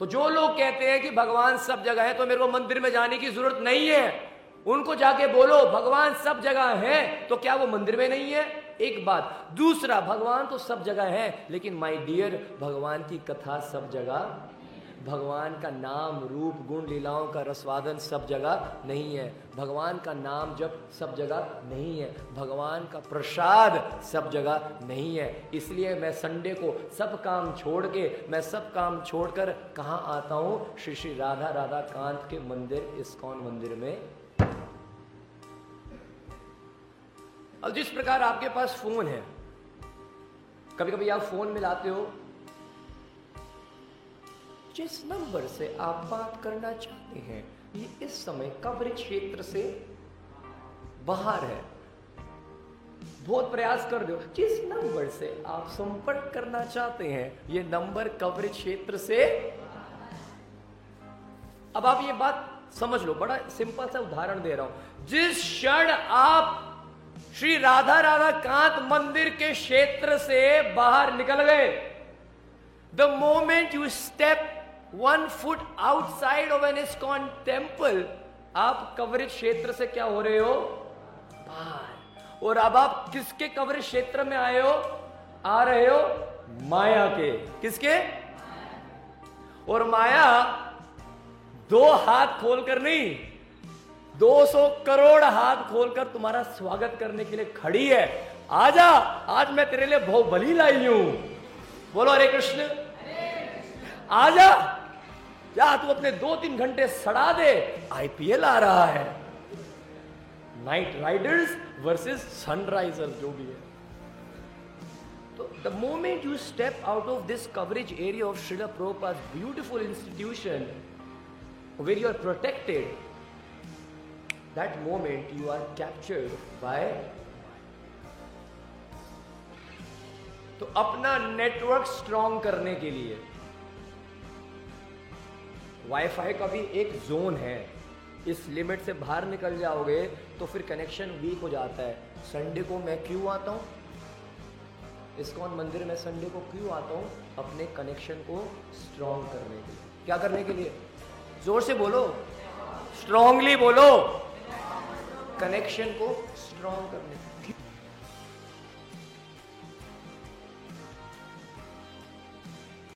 तो जो लोग कहते हैं कि भगवान सब जगह है तो मेरे को मंदिर में जाने की ज़रूरत नहीं है। उनको जाके बोलो, भगवान सब जगह है तो क्या वो मंदिर में नहीं है? एक बात। दूसरा, भगवान तो सब जगह है, लेकिन माय डियर भगवान की कथा सब जगह भगवान का नाम रूप, गुण, लीलाओं का रसवादन सब जगह नहीं है। भगवान का नाम जब सब जगह नहीं है। भगवान का प्रसाद सब जगह नहीं है। इसलिए मैं संडे को सब काम छोड़ के, मैं सब काम छोड़कर कहाँ आता हूँ? श्री श्री राधा राधा कांत के मंदिर, इस्कॉन मंदिर में। अब जिस प्रकार आपके पास फ़ोन है कभी कभी आप फ़ोन मिलाते हो जिस नंबर से आप बात करना चाहते हैं, ये इस समय कवरेज क्षेत्र से बाहर है। बहुत प्रयास कर दो जिस नंबर से आप संपर्क करना चाहते हैं, ये नंबर कवरेज क्षेत्र से अब आप ये बात समझ लो, बड़ा सिंपल सा उदाहरण दे रहा हूँ। जिस क्षण आप श्री राधा राधा कांत मंदिर के क्षेत्र से बाहर निकल गए the moment you step one foot outside of an ISKCON temple आप कवरेज क्षेत्र से क्या हो रहे हो? बाहर। और अब आप किसके कवरेज क्षेत्र में आए हो? आ रहे हो? माया के। किसके? और माया, दो हाथ खोलकर नहीं 200 करोड़ हाथ खोलकर तुम्हारा स्वागत करने के लिए खड़ी है। आजा, आज मैं तेरे लिए बहुबली लाई हूँ। बोलो हरे कृष्ण। आजा। या तू अपने दो तीन घंटे सड़ा दे आईपीएल आ रहा है। नाइट राइडर्स वर्सेस सनराइजर जो भी है। तो the moment you step out of this coverage area of Srila Prabhupada beautiful institution where you are protected that moment you are captured by तो अपना नेटवर्क स्ट्रॉन्ग करने के लिए। वाईफाई का भी एक जोन है। इस लिमिट से बाहर निकल जाओगे तो फिर कनेक्शन वीक हो जाता है। संडे को मैं क्यों आता हूँ? इस्कॉन मंदिर में संडे को क्यों आता हूँ? अपने कनेक्शन को स्ट्रॉन्ग करने के लिए। क्या करने के लिए? ज़ोर से बोलो। स्ट्रांगली बोलो। कनेक्शन को स्ट्रॉन्ग करने